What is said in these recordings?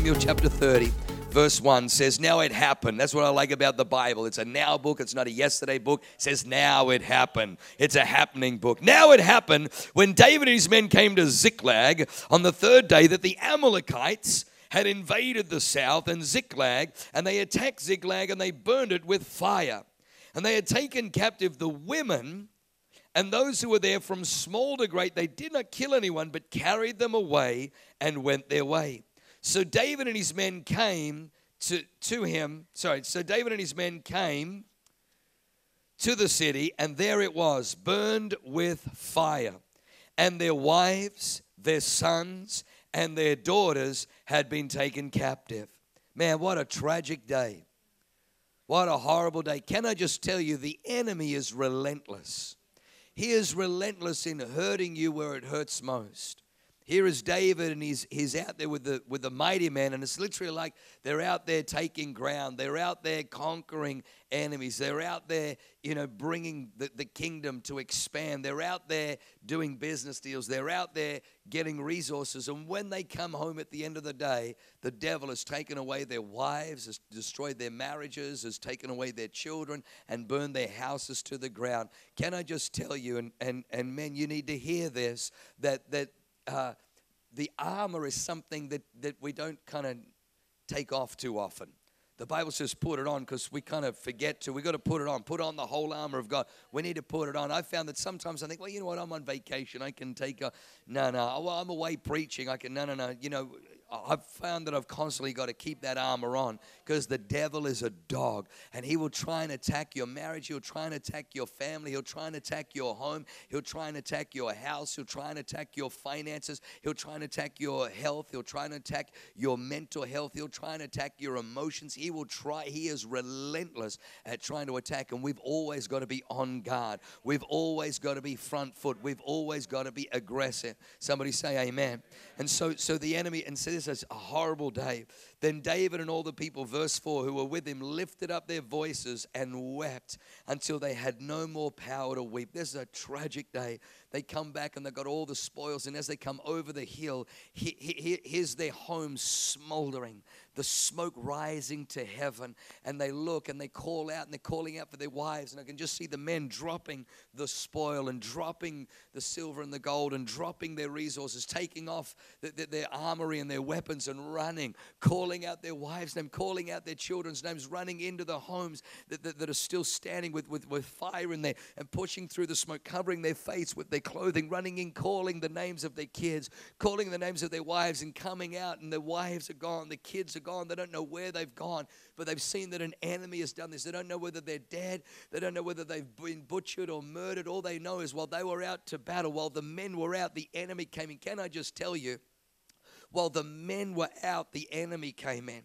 Samuel chapter 30, verse 1 says, Now it happened. That's what I like about the Bible. It's a now book, it's not a yesterday book. It says, Now it happened. It's a happening book. Now it happened when David and his men came to Ziklag on the third day that the Amalekites had invaded the south and Ziklag, and they attacked Ziklag and they burned it with fire. And they had taken captive the women and those who were there from small to great. They did not kill anyone, but carried them away and went their way. So David and his men came to, to him. Sorry, so David and his men came to the city, and there it was, burned with fire. And their wives, their sons, and their daughters had been taken captive. Man, what a tragic day. What a horrible day. Can I just tell you, the enemy is relentless. He is relentless in hurting you where it hurts most. Here is David, and he's, he's out there with the, with the mighty man, and it's literally like they're out there taking ground. They're out there conquering enemies. They're out there, you know, bringing the, the kingdom to expand. They're out there doing business deals. They're out there getting resources. And when they come home at the end of the day, the devil has taken away their wives, has destroyed their marriages, has taken away their children, and burned their houses to the ground. Can I just tell you, and, and, and men, you need to hear this, that, that uh, the armor is something that, that we don't kind of take off too often. The Bible says put it on because we kind of forget to. We got to put it on. Put on the whole armor of God. We need to put it on. I found that sometimes I think, well, you know what? I'm on vacation. I can take a no, no. Well, I'm away preaching. I can no, no, no. You know, I've found that I've constantly got to keep that armor on because the devil is a dog and he will try and attack your marriage. He'll try and attack your family. He'll try and attack your home. He'll try and attack your house. He'll try and attack your finances. He'll try and attack your health. He'll try and attack your mental health. He'll try and attack your emotions. He will try. He is relentless at trying to attack. And we've always got to be on guard. We've always got to be front foot. We've always got to be aggressive. Somebody say amen. And so, so the enemy, and so is a horrible day. Then David and all the people, verse 4, who were with him, lifted up their voices and wept until they had no more power to weep. This is a tragic day. They come back and they've got all the spoils, and as they come over the hill, here's their home smoldering the smoke rising to heaven. And they look and they call out and they're calling out for their wives. And I can just see the men dropping the spoil and dropping the silver and the gold and dropping their resources, taking off the, the, their armory and their weapons and running, calling out their wives' name, calling out their children's names, running into the homes that, that, that are still standing with, with, with fire in there and pushing through the smoke, covering their face with their clothing, running in, calling the names of their kids, calling the names of their wives, and coming out. And their wives are gone, the kids are gone. They don't know where they've gone, but they've seen that an enemy has done this. They don't know whether they're dead. They don't know whether they've been butchered or murdered. All they know is while they were out to battle, while the men were out, the enemy came in. Can I just tell you? While the men were out, the enemy came in.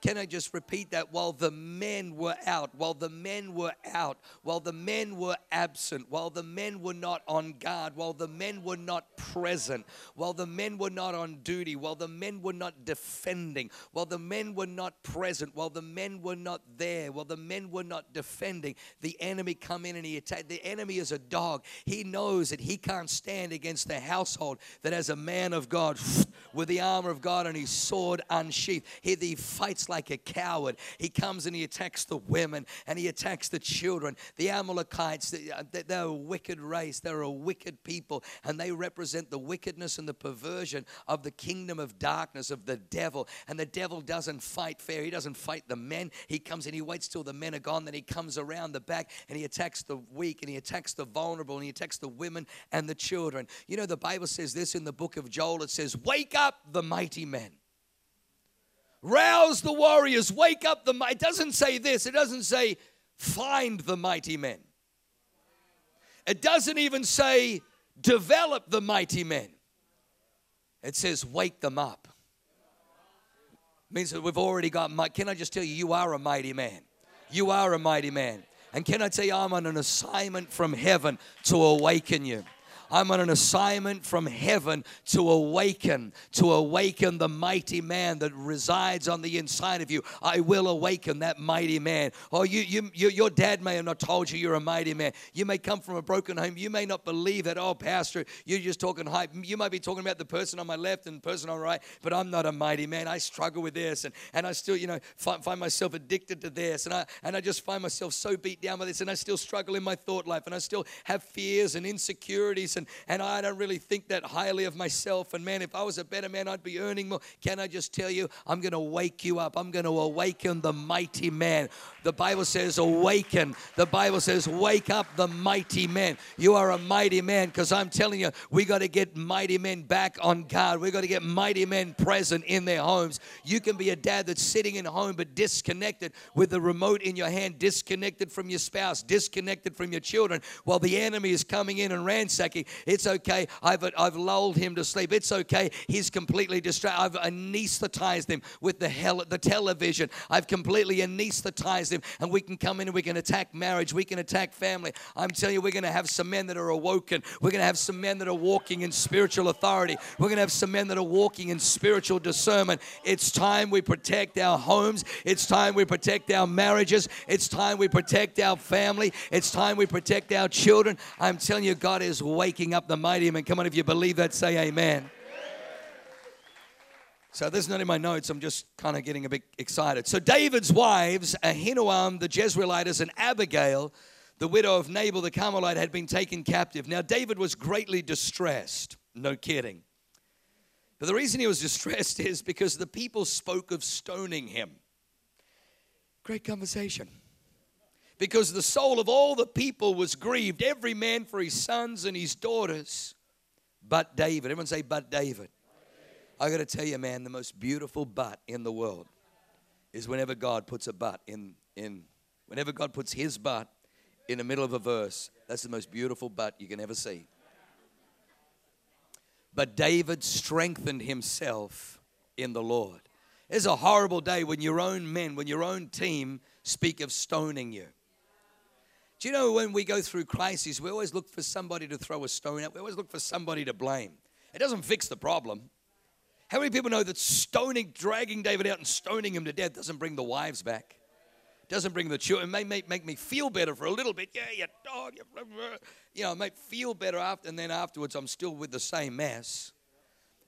Can I just repeat that? While the men were out, while the men were out, while the men were absent, while the men were not on guard, while the men were not present, while the men were not on duty, while the men were not defending, while the men were not present, while the men were not there, while the men were not defending, the enemy come in and he attack. The enemy is a dog. He knows that he can't stand against the household that has a man of God with the armor of God and his sword unsheathed. He, he fights like a coward. He comes and he attacks the women and he attacks the children. The Amalekites, uh, they're a wicked race, they're a wicked people, and they represent the wickedness and the perversion of the kingdom of darkness, of the devil. And the devil doesn't fight fair, he doesn't fight the men. He comes and he waits till the men are gone, then he comes around the back and he attacks the weak and he attacks the vulnerable and he attacks the women and the children. You know, the Bible says this in the book of Joel it says, Wake up the mighty men. Rouse the warriors, wake up the. It doesn't say this, it doesn't say find the mighty men. It doesn't even say develop the mighty men. It says wake them up. It means that we've already got might. Can I just tell you, you are a mighty man. You are a mighty man. And can I tell you, I'm on an assignment from heaven to awaken you. I'm on an assignment from heaven to awaken, to awaken the mighty man that resides on the inside of you. I will awaken that mighty man. Oh, you, you, you, your dad may have not told you you're a mighty man. You may come from a broken home. You may not believe that, oh, Pastor, you're just talking hype. You might be talking about the person on my left and the person on my right, but I'm not a mighty man. I struggle with this, and, and I still, you know, find, find myself addicted to this, and I, and I just find myself so beat down by this, and I still struggle in my thought life, and I still have fears and insecurities, and, and I don't really think that highly of myself. And man, if I was a better man, I'd be earning more. Can I just tell you, I'm going to wake you up. I'm going to awaken the mighty man. The Bible says, awaken. The Bible says, wake up the mighty man. You are a mighty man because I'm telling you, we got to get mighty men back on guard. We got to get mighty men present in their homes. You can be a dad that's sitting in home but disconnected with the remote in your hand, disconnected from your spouse, disconnected from your children while the enemy is coming in and ransacking. It's okay. I've, I've lulled him to sleep. It's okay. He's completely distracted. I've anesthetized him with the hell, the television. I've completely anesthetized him, and we can come in and we can attack marriage. We can attack family. I'm telling you, we're going to have some men that are awoken. We're going to have some men that are walking in spiritual authority. We're going to have some men that are walking in spiritual discernment. It's time we protect our homes. It's time we protect our marriages. It's time we protect our family. It's time we protect our children. I'm telling you, God is waking up the mighty men. Come on, if you believe that, say amen. So this is not in my notes. I'm just kind of getting a bit excited. So David's wives, Ahinoam the Jezreelitess, and Abigail, the widow of Nabal the Carmelite, had been taken captive. Now David was greatly distressed. No kidding. But the reason he was distressed is because the people spoke of stoning him. Great conversation. Because the soul of all the people was grieved, every man for his sons and his daughters, but David. Everyone say, but David. I got to tell you, man, the most beautiful but in the world is whenever God puts a but in, in whenever God puts his but in the middle of a verse, that's the most beautiful but you can ever see. But David strengthened himself in the Lord. It's a horrible day when your own men, when your own team speak of stoning you. Do you know when we go through crises, we always look for somebody to throw a stone at? We always look for somebody to blame. It doesn't fix the problem. How many people know that stoning, dragging David out and stoning him to death doesn't bring the wives back? Doesn't bring the children. It may make, make me feel better for a little bit. Yeah, you dog. You, you know, it may feel better after, and then afterwards I'm still with the same mess.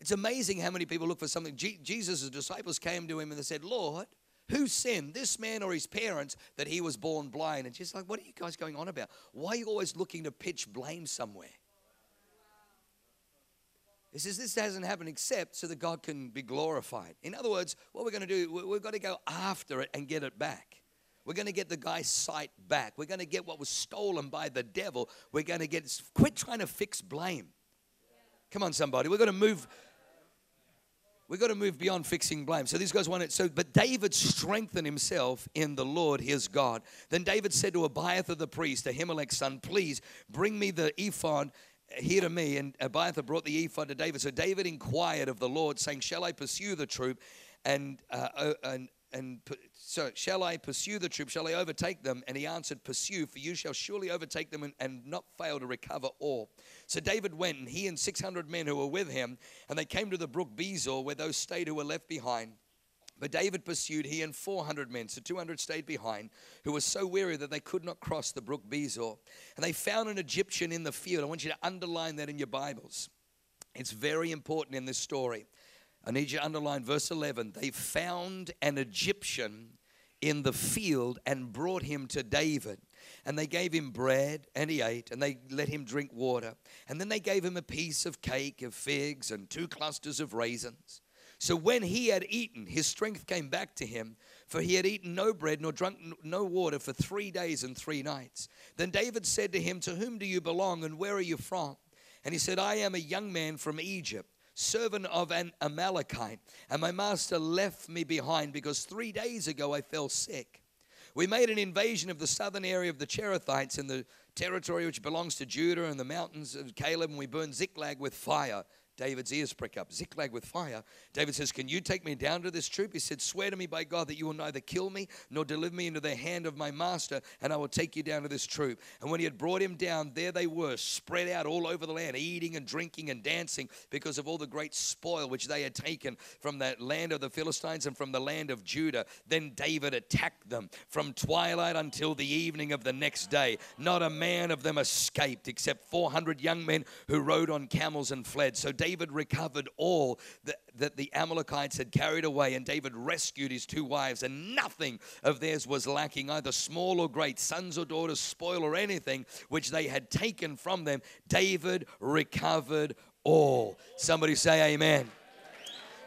It's amazing how many people look for something. Jesus' disciples came to him and they said, Lord, who sinned, this man or his parents, that he was born blind? And she's like, What are you guys going on about? Why are you always looking to pitch blame somewhere? He says this hasn't happened except so that God can be glorified. In other words, what we're going to do, we've got to go after it and get it back. We're going to get the guy's sight back. We're going to get what was stolen by the devil. We're going to get, quit trying to fix blame. Come on, somebody. We're going to move. We've got to move beyond fixing blame. So these guys want it. so, but David strengthened himself in the Lord his God. Then David said to Abiathar the priest, Ahimelech's son, please bring me the ephod here to me. And Abiathar brought the ephod to David. So David inquired of the Lord, saying, Shall I pursue the troop? And, uh, and, and so shall I pursue the troop? Shall I overtake them? And he answered, Pursue, for you shall surely overtake them and, and not fail to recover all. So David went, and he and 600 men who were with him, and they came to the brook Besor, where those stayed who were left behind. But David pursued, he and 400 men, so 200 stayed behind, who were so weary that they could not cross the brook Besor. And they found an Egyptian in the field. I want you to underline that in your Bibles. It's very important in this story. I need you to underline verse 11. They found an Egyptian in the field and brought him to David. And they gave him bread, and he ate, and they let him drink water. And then they gave him a piece of cake of figs and two clusters of raisins. So when he had eaten, his strength came back to him, for he had eaten no bread nor drunk no water for three days and three nights. Then David said to him, To whom do you belong, and where are you from? And he said, I am a young man from Egypt, servant of an Amalekite, and my master left me behind because three days ago I fell sick. We made an invasion of the southern area of the Cherethites in the territory which belongs to Judah and the mountains of Caleb, and we burned Ziklag with fire. David's ears prick up. Ziklag with fire. David says, Can you take me down to this troop? He said, Swear to me by God that you will neither kill me nor deliver me into the hand of my master, and I will take you down to this troop. And when he had brought him down, there they were, spread out all over the land, eating and drinking and dancing because of all the great spoil which they had taken from the land of the Philistines and from the land of Judah. Then David attacked them from twilight until the evening of the next day. Not a man of them escaped except 400 young men who rode on camels and fled. So David recovered all that, that the Amalekites had carried away, and David rescued his two wives, and nothing of theirs was lacking, either small or great, sons or daughters, spoil or anything which they had taken from them. David recovered all. Somebody say, Amen.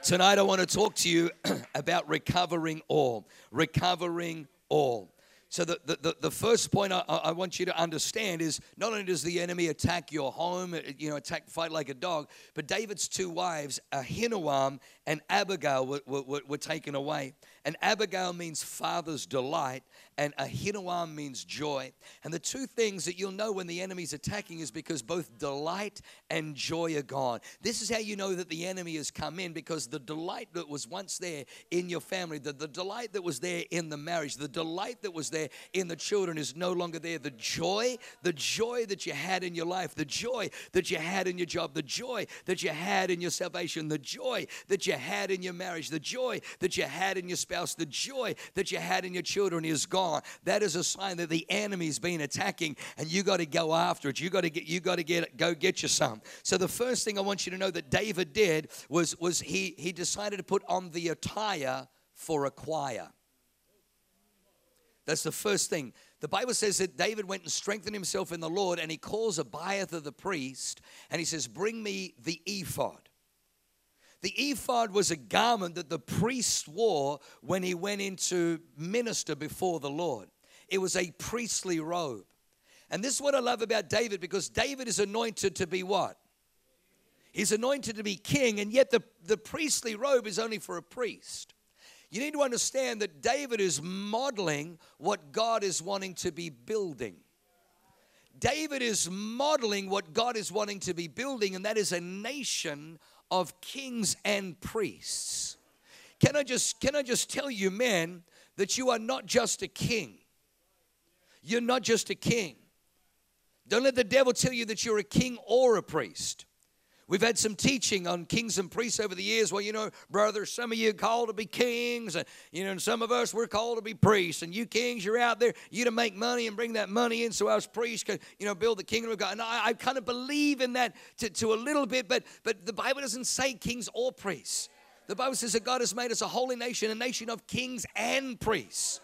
Tonight, I want to talk to you about recovering all. Recovering all. So, the, the, the first point I, I, want you to understand is not only does the enemy attack your home, uh, you know, attack, fight like a dog, but David's two wives, Ahinoam and Abigail, were, were, were taken away. And Abigail means father's delight, and Ahinoam means joy. And the two things that you'll know when the enemy's attacking is because both delight and joy are gone. This is how you know that the enemy has come in because the delight that was once there in your family, the, the delight that was there in the marriage, the delight that was there in the children is no longer there. The joy, the joy that you had in your life, the joy that you had in your job, the joy that you had in your salvation, the joy that you had in your marriage, the joy that you had in your spouse spouse, the joy that you had in your children is gone. That is a sign that the enemy's been attacking, and you got to go after it. You got to get, you got to get, go get you some. So the first thing I want you to know that David did was was he he decided to put on the attire for a choir. That's the first thing. The Bible says that David went and strengthened himself in the Lord, and he calls Abiathar the priest, and he says, Bring me the ephod. The ephod was a garment that the priest wore when he went in to minister before the Lord. It was a priestly robe. And this is what I love about David because David is anointed to be what? He's anointed to be king, and yet the, the priestly robe is only for a priest. You need to understand that David is modeling what God is wanting to be building. David is modeling what God is wanting to be building, and that is a nation of kings and priests. Can I just can I just tell you men that you are not just a king. You're not just a king. Don't let the devil tell you that you're a king or a priest. We've had some teaching on kings and priests over the years. Well, you know, brother, some of you called to be kings, and you know, and some of us we're called to be priests. And you kings, you're out there, you to make money and bring that money in, so us priests can, you know, build the kingdom of God. And I, I kind of believe in that to, to a little bit, but but the Bible doesn't say kings or priests. The Bible says that God has made us a holy nation, a nation of kings and priests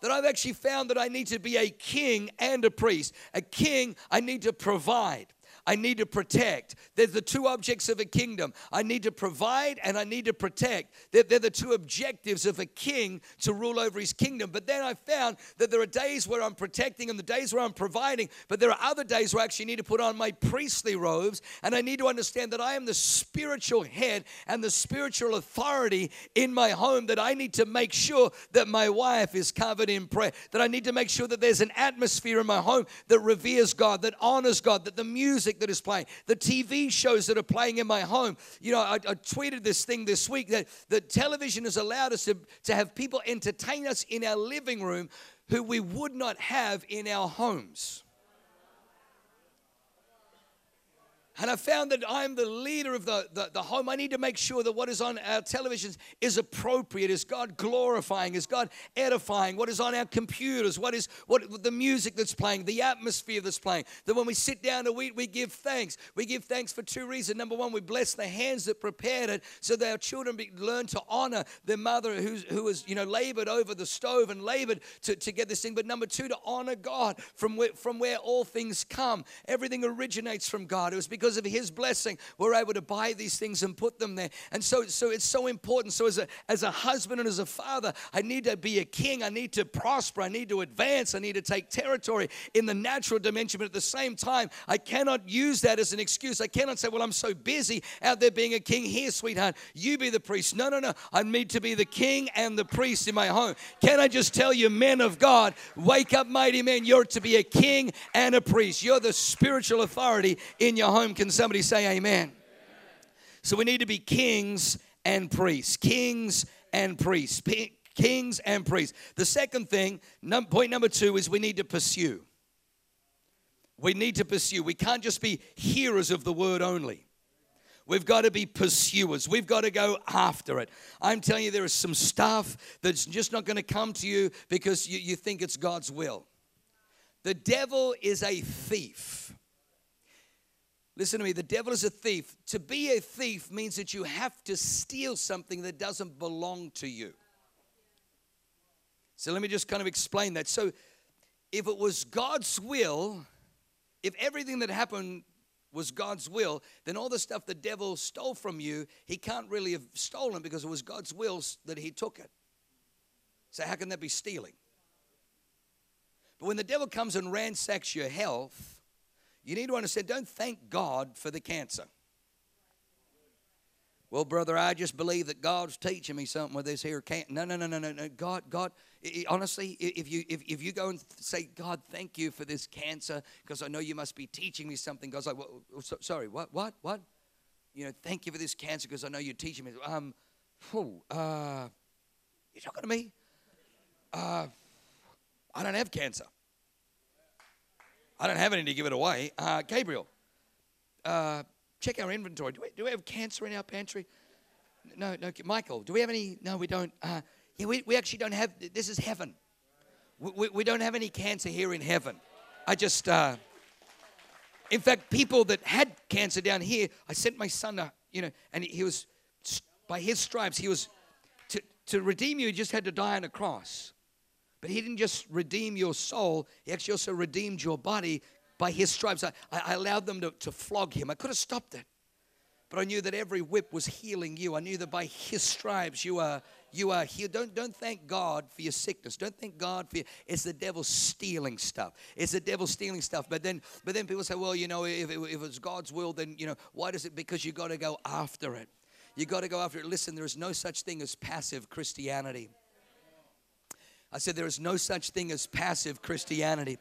that I've actually found that I need to be a king and a priest. A king, I need to provide. I need to protect. They're the two objects of a kingdom. I need to provide and I need to protect. They're, they're, the two objectives of a king to rule over his kingdom. But then I found that there are days where I'm protecting and the days where I'm providing, but there are other days where I actually need to put on my priestly robes and I need to understand that I am the spiritual head and the spiritual authority in my home, that I need to make sure that my wife is covered in prayer, that I need to make sure that there's an atmosphere in my home that reveres God, that honors God, that the music that is playing, the TV shows that are playing in my home. You know, I, I tweeted this thing this week that, that television has allowed us to, to have people entertain us in our living room who we would not have in our homes. And I found that I'm the leader of the, the, the, home. I need to make sure that what is on our televisions is appropriate, is God glorifying, is God edifying, what is on our computers, what is what the music that's playing, the atmosphere that's playing. That when we sit down to eat, we give thanks. We give thanks for two reasons. Number one, we bless the hands that prepared it so that our children be, learn to honor their mother who's, who has you know, labored over the stove and labored to, to get this thing. But number two, to honor God from where, from where all things come. Everything originates from God. It was because because of his blessing, we're able to buy these things and put them there. And so, so it's so important. So as a, as a husband and as a father, I need to be a king. I need to prosper. I need to advance. I need to take territory in the natural dimension. But at the same time, I cannot use that as an excuse. I cannot say, well, I'm so busy out there being a king. Here, sweetheart, you be the priest. No, no, no. I need to be the king and the priest in my home. Can I just tell you, men of God, wake up, mighty men. You're to be a king and a priest. You're the spiritual authority in your home. Can somebody say amen? So we need to be kings and priests. Kings and priests. P- kings and priests. The second thing, num- point number two, is we need to pursue. We need to pursue. We can't just be hearers of the word only. We've got to be pursuers. We've got to go after it. I'm telling you, there is some stuff that's just not going to come to you because you, you think it's God's will. The devil is a thief. Listen to me, the devil is a thief. To be a thief means that you have to steal something that doesn't belong to you. So let me just kind of explain that. So, if it was God's will, if everything that happened was God's will, then all the stuff the devil stole from you, he can't really have stolen because it was God's will that he took it. So, how can that be stealing? But when the devil comes and ransacks your health, you need to understand don't thank God for the cancer. Well, brother, I just believe that God's teaching me something with this here. Can't no, no, no, no, no, no. God, God. honestly, if you if, if you go and say, God, thank you for this cancer, because I know you must be teaching me something. God's like, well, so, sorry, what, what, what? You know, thank you for this cancer because I know you're teaching me. Um, whew, uh, you talking to me? Uh, I don't have cancer. I don't have any to give it away. Uh, Gabriel, uh, check our inventory. Do we, do we have cancer in our pantry? No, no. Michael, do we have any? No, we don't. Uh, yeah, we, we actually don't have. This is heaven. We, we, we don't have any cancer here in heaven. I just, uh, in fact, people that had cancer down here, I sent my son, to, you know, and he was, by his stripes, he was, to, to redeem you, he just had to die on a cross. But he didn't just redeem your soul, he actually also redeemed your body by his stripes. I, I allowed them to, to flog him. I could have stopped it. But I knew that every whip was healing you. I knew that by his stripes you are you are healed. Don't, don't thank God for your sickness. Don't thank God for your, it's the devil stealing stuff. It's the devil stealing stuff. But then but then people say, well, you know, if, if it's God's will, then you know, why does it? Because you got to go after it. You got to go after it. Listen, there is no such thing as passive Christianity. I said there is no such thing as passive Christianity.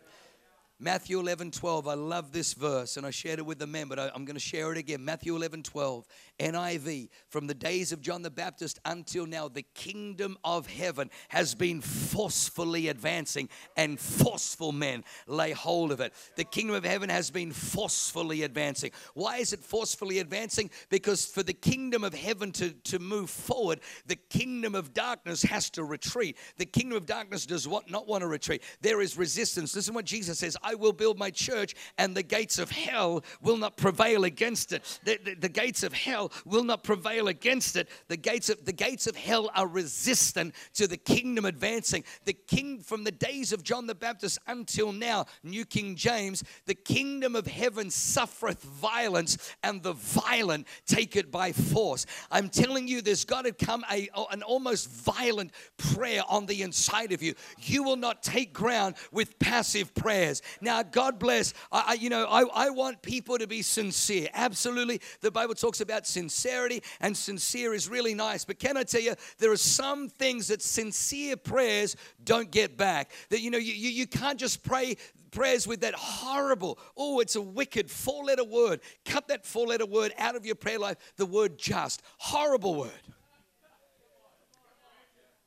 Matthew 11, 12. I love this verse and I shared it with the men, but I, am going to share it again. Matthew 11, 12. NIV. From the days of John the Baptist until now, the kingdom of heaven has been forcefully advancing, and forceful men lay hold of it. The kingdom of heaven has been forcefully advancing. Why is it forcefully advancing? Because for the kingdom of heaven to, to move forward, the kingdom of darkness has to retreat. The kingdom of darkness does what, not want to retreat. There is resistance. Listen what Jesus says I will build my church, and the gates of hell will not prevail against it. The, the, the gates of hell will not prevail against it. The gates of the gates of hell are resistant to the kingdom advancing. The king from the days of John the Baptist until now, New King James, the kingdom of heaven suffereth violence, and the violent take it by force. I'm telling you, there's got to come a, an almost violent prayer on the inside of you. You will not take ground with passive prayers. Now, God bless. I, I, you know, I, I want people to be sincere. Absolutely. The Bible talks about sincerity, and sincere is really nice. But can I tell you, there are some things that sincere prayers don't get back. That, you know, you, you, you can't just pray prayers with that horrible, oh, it's a wicked four letter word. Cut that four letter word out of your prayer life, the word just. Horrible word.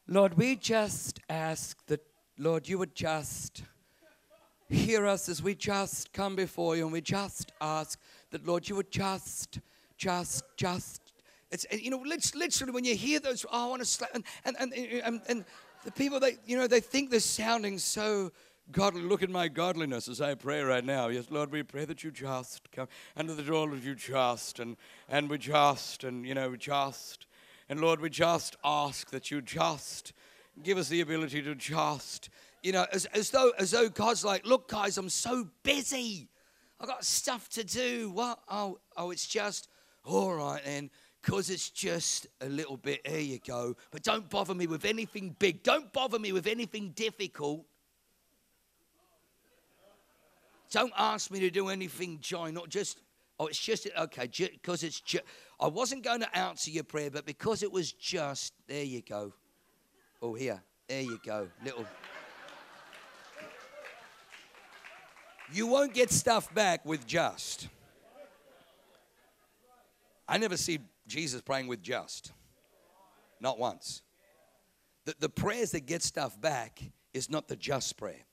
Lord, we just ask that, Lord, you would just hear us as we just come before you and we just ask that, Lord, you would just, just, just. It's, you know, literally when you hear those, oh, I want to slap, and, and, and, and, the people, they, you know, they think they're sounding so godly. Look at my godliness as I pray right now. Yes, Lord, we pray that you just come under the door of you just, and, and we just, and, you know, we just. And Lord, we just ask that you just give us the ability to just you know, as, as though as though God's like, look, guys, I'm so busy. I've got stuff to do. What? Oh, oh, it's just all right then. Because it's just a little bit, here you go. But don't bother me with anything big. Don't bother me with anything difficult. Don't ask me to do anything, Joy. Not just, oh, it's just, okay, because it's I wasn't going to answer your prayer, but because it was just, there you go. Oh, here, there you go. Little. You won't get stuff back with just. I never see Jesus praying with just. Not once. The, the prayers that get stuff back is not the just prayer.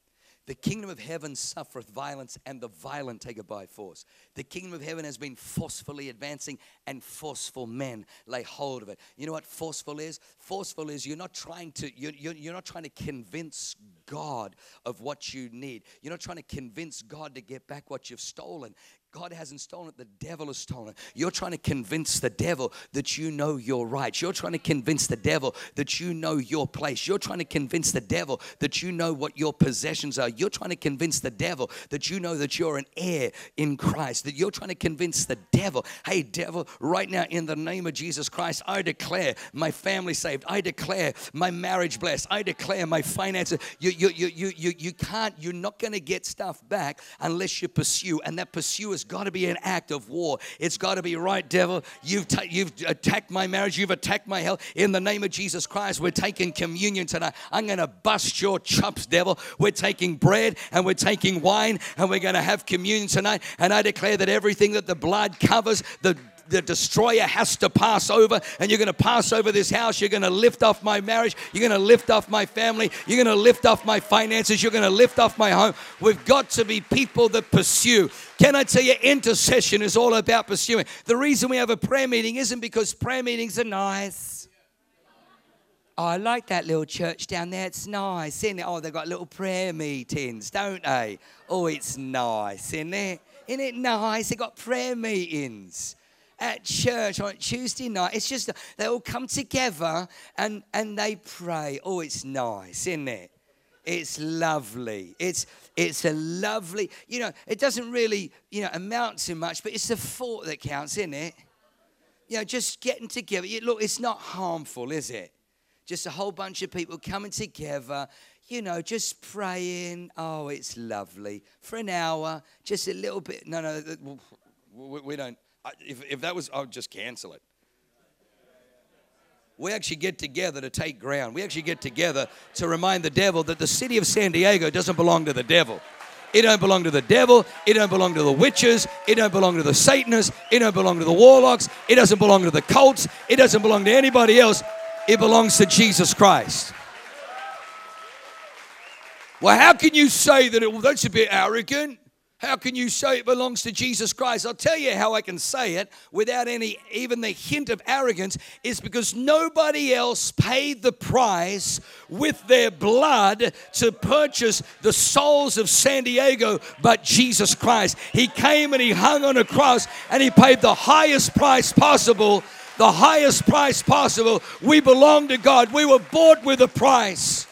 The kingdom of heaven suffereth violence, and the violent take it by force. The kingdom of heaven has been forcefully advancing, and forceful men lay hold of it. You know what forceful is? Forceful is you're not trying to you're, you're, you're not trying to convince God of what you need. You're not trying to convince God to get back what you've stolen. God hasn't stolen it, the devil has stolen it. You're trying to convince the devil that you know your rights. You're trying to convince the devil that you know your place. You're trying to convince the devil that you know what your possessions are. You're trying to convince the devil that you know that you're an heir in Christ. That you're trying to convince the devil, hey, devil, right now in the name of Jesus Christ, I declare my family saved. I declare my marriage blessed. I declare my finances. You, you, you, you, you, you can't, you're not going to get stuff back unless you pursue. And that pursue has got to be an act of war. It's got to be right, devil. You've ta- you've attacked my marriage. You've attacked my health. In the name of Jesus Christ, we're taking communion tonight. I'm going to bust your chops, devil. We're taking bread and we're taking wine and we're going to have communion tonight. And I declare that everything that the blood covers, the the destroyer has to pass over, and you're going to pass over this house. You're going to lift off my marriage. You're going to lift off my family. You're going to lift off my finances. You're going to lift off my home. We've got to be people that pursue. Can I tell you, intercession is all about pursuing. The reason we have a prayer meeting isn't because prayer meetings are nice. Oh, I like that little church down there. It's nice, isn't it? Oh, they've got little prayer meetings, don't they? Oh, it's nice, isn't it? Isn't it nice? They've got prayer meetings at church on Tuesday night. It's just they all come together and, and they pray. Oh, it's nice, isn't it? It's lovely. It's it's a lovely, you know, it doesn't really, you know, amount to much, but it's the thought that counts, isn't it? You know, just getting together. Look, it's not harmful, is it? Just a whole bunch of people coming together, you know, just praying. Oh, it's lovely. For an hour, just a little bit. No, no, we don't if, if that was, I would just cancel it. We actually get together to take ground. We actually get together to remind the devil that the city of San Diego doesn't belong to the devil. It don't belong to the devil. It don't belong to the witches. It don't belong to the Satanists. It don't belong to the warlocks. It doesn't belong to the cults. It doesn't belong to anybody else. It belongs to Jesus Christ. Well, how can you say that? It, that's a bit arrogant. How can you say it belongs to Jesus Christ? I'll tell you how I can say it without any, even the hint of arrogance, is because nobody else paid the price with their blood to purchase the souls of San Diego but Jesus Christ. He came and He hung on a cross and He paid the highest price possible. The highest price possible. We belong to God. We were bought with a price.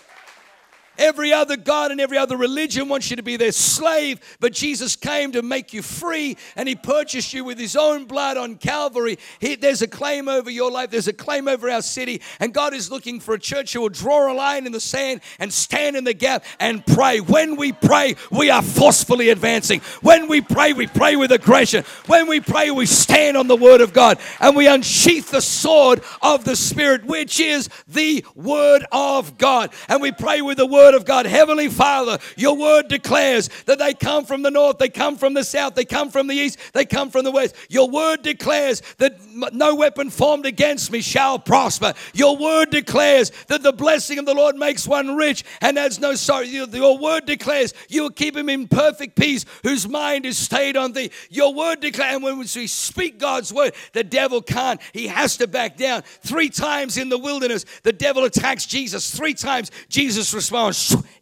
Every other God and every other religion wants you to be their slave, but Jesus came to make you free and He purchased you with His own blood on Calvary. He, there's a claim over your life, there's a claim over our city, and God is looking for a church who will draw a line in the sand and stand in the gap and pray. When we pray, we are forcefully advancing. When we pray, we pray with aggression. When we pray, we stand on the Word of God and we unsheath the sword of the Spirit, which is the Word of God. And we pray with the Word word of God. Heavenly Father, your word declares that they come from the north, they come from the south, they come from the east, they come from the west. Your word declares that no weapon formed against me shall prosper. Your word declares that the blessing of the Lord makes one rich and adds no sorrow. Your word declares you will keep him in perfect peace whose mind is stayed on thee. Your word declares, and when we speak God's word, the devil can't. He has to back down. Three times in the wilderness, the devil attacks Jesus. Three times, Jesus responds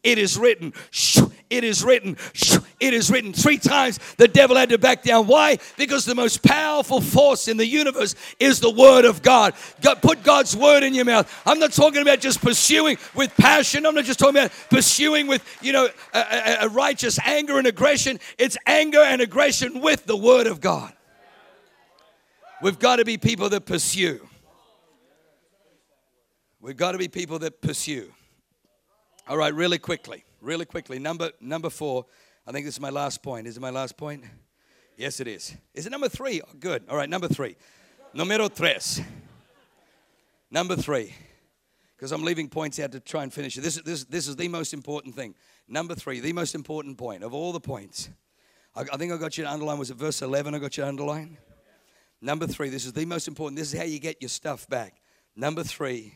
it is written. It is written. It is written. Three times the devil had to back down. Why? Because the most powerful force in the universe is the Word of God. God put God's Word in your mouth. I'm not talking about just pursuing with passion. I'm not just talking about pursuing with, you know, a, a, a righteous anger and aggression. It's anger and aggression with the Word of God. We've got to be people that pursue. We've got to be people that pursue. All right, really quickly, really quickly. Number number four. I think this is my last point. Is it my last point? Yes, it is. Is it number three? Oh, good. All right, number three. Numero tres. Number three. Because I'm leaving points out to try and finish it. This, this, this is the most important thing. Number three, the most important point of all the points. I, I think I got you to underline. Was it verse 11 I got you to underline? Number three, this is the most important. This is how you get your stuff back. Number three,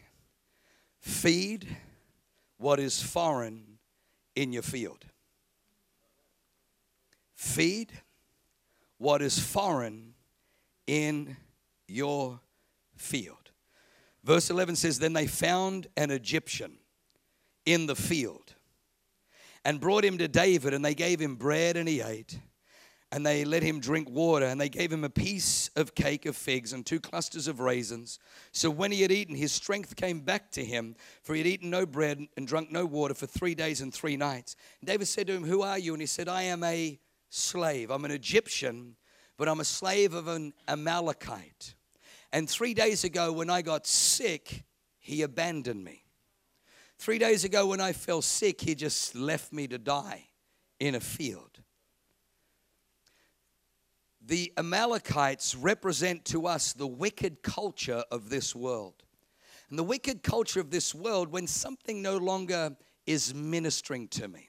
feed what is foreign in your field. Feed what is foreign in your field. Verse 11 says, Then they found an Egyptian in the field and brought him to David, and they gave him bread and he ate. And they let him drink water, and they gave him a piece of cake of figs and two clusters of raisins. So when he had eaten, his strength came back to him, for he had eaten no bread and drunk no water for three days and three nights. And David said to him, Who are you? And he said, I am a slave. I'm an Egyptian, but I'm a slave of an Amalekite. And three days ago, when I got sick, he abandoned me. Three days ago, when I fell sick, he just left me to die in a field. The Amalekites represent to us the wicked culture of this world. And the wicked culture of this world, when something no longer is ministering to me,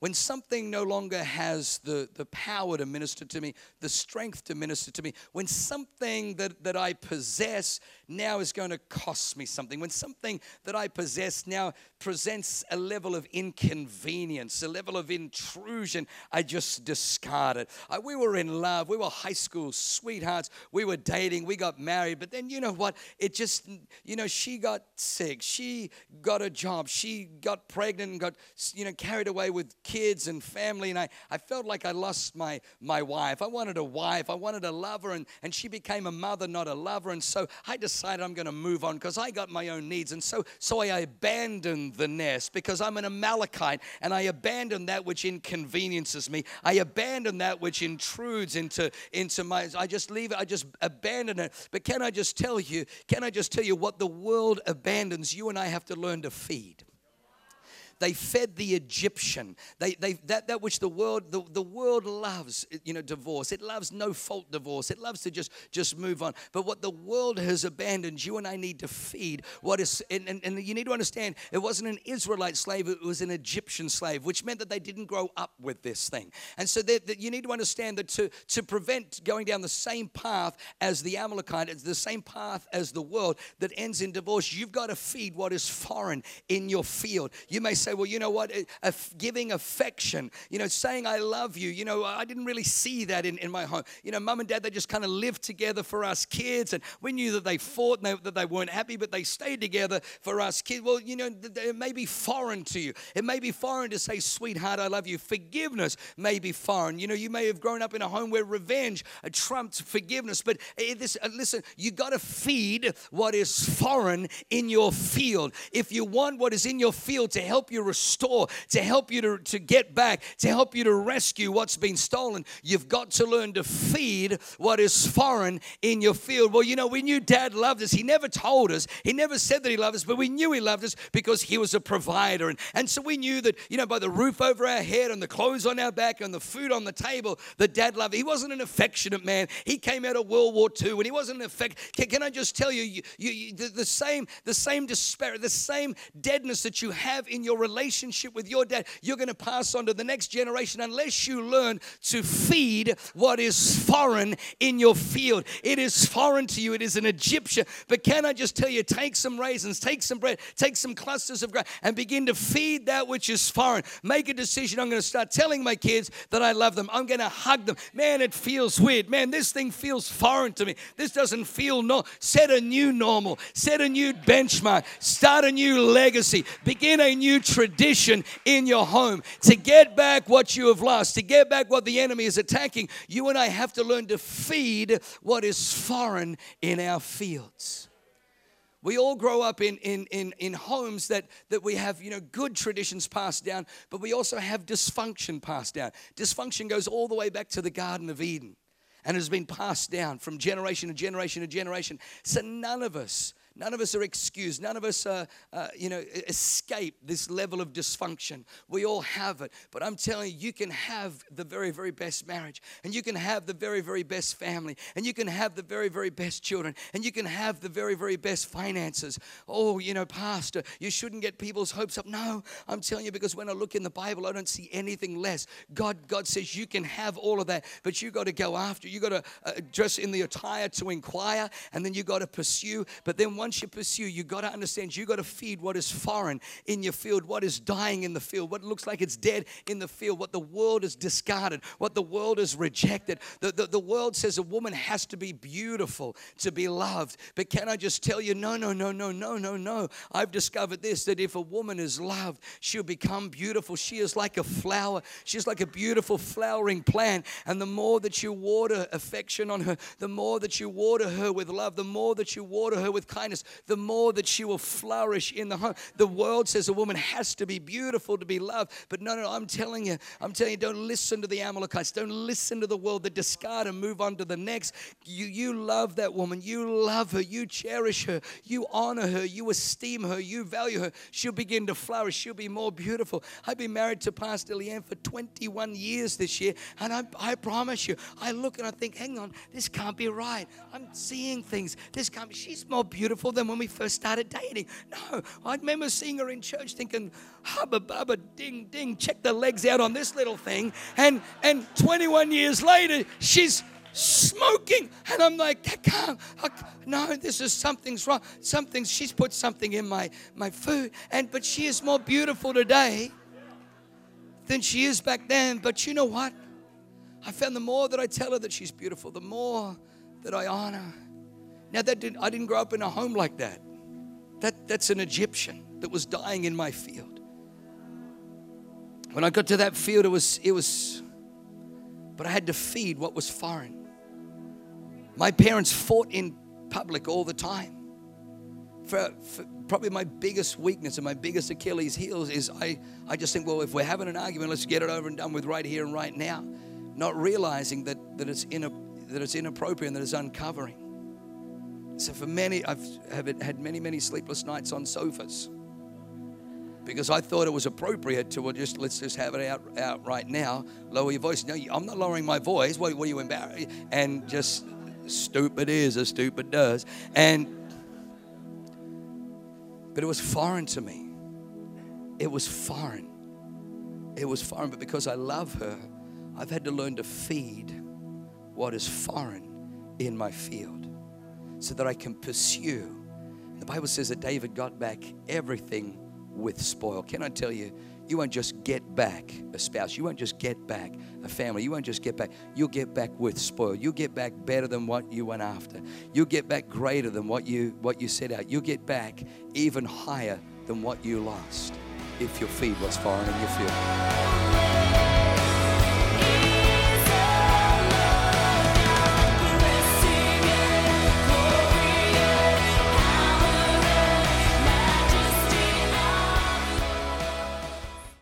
when something no longer has the, the power to minister to me, the strength to minister to me, when something that, that I possess now is going to cost me something, when something that I possess now presents a level of inconvenience, a level of intrusion, I just discard it. I, we were in love, we were high school sweethearts, we were dating, we got married, but then you know what? It just, you know, she got sick, she got a job, she got pregnant and got, you know, carried away with kids and family, and I, I felt like I lost my, my wife. I wanted a wife, I wanted a lover, and, and she became a mother, not a lover. And so I decided I'm going to move on because I got my own needs. And so, so I abandoned the nest because I'm an Amalekite and I abandoned that which inconveniences me. I abandon that which intrudes into, into my, I just leave it, I just abandon it. But can I just tell you, can I just tell you what the world abandons, you and I have to learn to feed. They fed the Egyptian. They, they, that, that which the world, the, the world loves, you know, divorce. It loves no fault divorce. It loves to just, just move on. But what the world has abandoned, you and I need to feed. What is, and, and, and you need to understand, it wasn't an Israelite slave, it was an Egyptian slave, which meant that they didn't grow up with this thing. And so that, you need to understand that to, to prevent going down the same path as the Amalekite, it's the same path as the world that ends in divorce, you've got to feed what is foreign in your field. You may say, well, you know what? giving affection, you know, saying I love you. You know, I didn't really see that in, in my home. You know, mum and dad, they just kind of lived together for us kids. And we knew that they fought and they, that they weren't happy, but they stayed together for us kids. Well, you know, it may be foreign to you. It may be foreign to say, sweetheart, I love you. Forgiveness may be foreign. You know, you may have grown up in a home where revenge trumped forgiveness. But eh, this, uh, listen, you got to feed what is foreign in your field. If you want what is in your field to help you restore, to help you to, to get back, to help you to rescue what's been stolen, you've got to learn to feed what is foreign in your field. Well, you know, we knew dad loved us. He never told us, he never said that he loved us, but we knew he loved us because he was a provider. And, and so we knew that, you know, by the roof over our head and the clothes on our back and the food on the table, that dad loved. He wasn't an affectionate man. He came out of World War II and he wasn't an affect. Can, can I just tell you, you, you, you the, the, same, the same despair, the same deadness that you have in your relationship with your dad, you're going to pass on to the next generation unless you learn to feed what is foreign in your field. It is foreign to you, it is an Egyptian. But can I just tell you, take some raisins, take some bread, take some clusters of grain, and begin to feed that which is foreign. Make a decision. I'm going to start telling my kids that I love them. I'm going to hug them. Man, it feels weird. Man, this thing feels foreign to me. This doesn't feel no. Set a new normal, set a new benchmark, start a new legacy, begin a new tradition in your home. To get back what you have lost, to get back what the enemy is attacking, you and I have to learn to feed what is foreign in our fields. We all grow up in, in, in, in homes that, that we have, you know, good traditions passed down, but we also have dysfunction passed down. Dysfunction goes all the way back to the Garden of Eden and has been passed down from generation to generation to generation. So none of us none of us are excused. None of us, uh, uh, you know, escape this level of dysfunction. We all have it. But I'm telling you, you can have the very, very best marriage, and you can have the very, very best family, and you can have the very, very best children, and you can have the very, very best finances. Oh, you know, Pastor, you shouldn't get people's hopes up. No, I'm telling you, because when I look in the Bible, I don't see anything less. God, God says you can have all of that, but you got to go after. You got to uh, dress in the attire to inquire, and then you got to pursue. But then once you pursue, you got to understand you got to feed what is foreign in your field, what is dying in the field, what looks like it's dead in the field, what the world has discarded, what the world has rejected. The, the, the world says a woman has to be beautiful to be loved. But can I just tell you, no, no, no, no, no, no, no. I've discovered this that if a woman is loved, she'll become beautiful. She is like a flower, she's like a beautiful flowering plant. And the more that you water affection on her, the more that you water her with love, the more that you water her with kindness, the more that she will flourish in the home. The world says a woman has to be beautiful to be loved. But no, no, I'm telling you, I'm telling you, don't listen to the Amalekites. Don't listen to the world that discard and move on to the next. You, you love that woman. You love her. You cherish her. You honor her. You esteem her. You value her. She'll begin to flourish. She'll be more beautiful. I've been married to Pastor Leanne for 21 years this year. And I, I promise you, I look and I think, hang on, this can't be right. I'm seeing things. This can't be. She's more beautiful than when we first started dating. No, I remember seeing her in church thinking, hubba bubba, ding ding, check the legs out on this little thing. And and 21 years later, she's smoking. And I'm like, I can't, I, no, this is something's wrong. Something, she's put something in my, my food. And but she is more beautiful today than she is back then. But you know what? I found the more that I tell her that she's beautiful, the more that I honor. Now that didn't, I didn't grow up in a home like that. That that's an Egyptian that was dying in my field. When I got to that field, it was it was, but I had to feed what was foreign. My parents fought in public all the time. For, for, probably my biggest weakness and my biggest Achilles heels is I, I just think, well, if we're having an argument, let's get it over and done with right here and right now. Not realizing that, that, it's, in a, that it's inappropriate and that it's uncovering. So for many, I've had many, many sleepless nights on sofas because I thought it was appropriate to well, just let's just have it out, out right now. Lower your voice. No, I'm not lowering my voice. What, what are you embarrassed? And just stupid is as stupid does. And but it was foreign to me. It was foreign. It was foreign, but because I love her, I've had to learn to feed what is foreign in my field so that I can pursue. The Bible says that David got back everything with spoil. Can I tell you, you won't just get back a spouse. You won't just get back a family. You won't just get back. You'll get back with spoil. You'll get back better than what you went after. You'll get back greater than what you what you set out. You'll get back even higher than what you lost if you feed what's foreign in your field.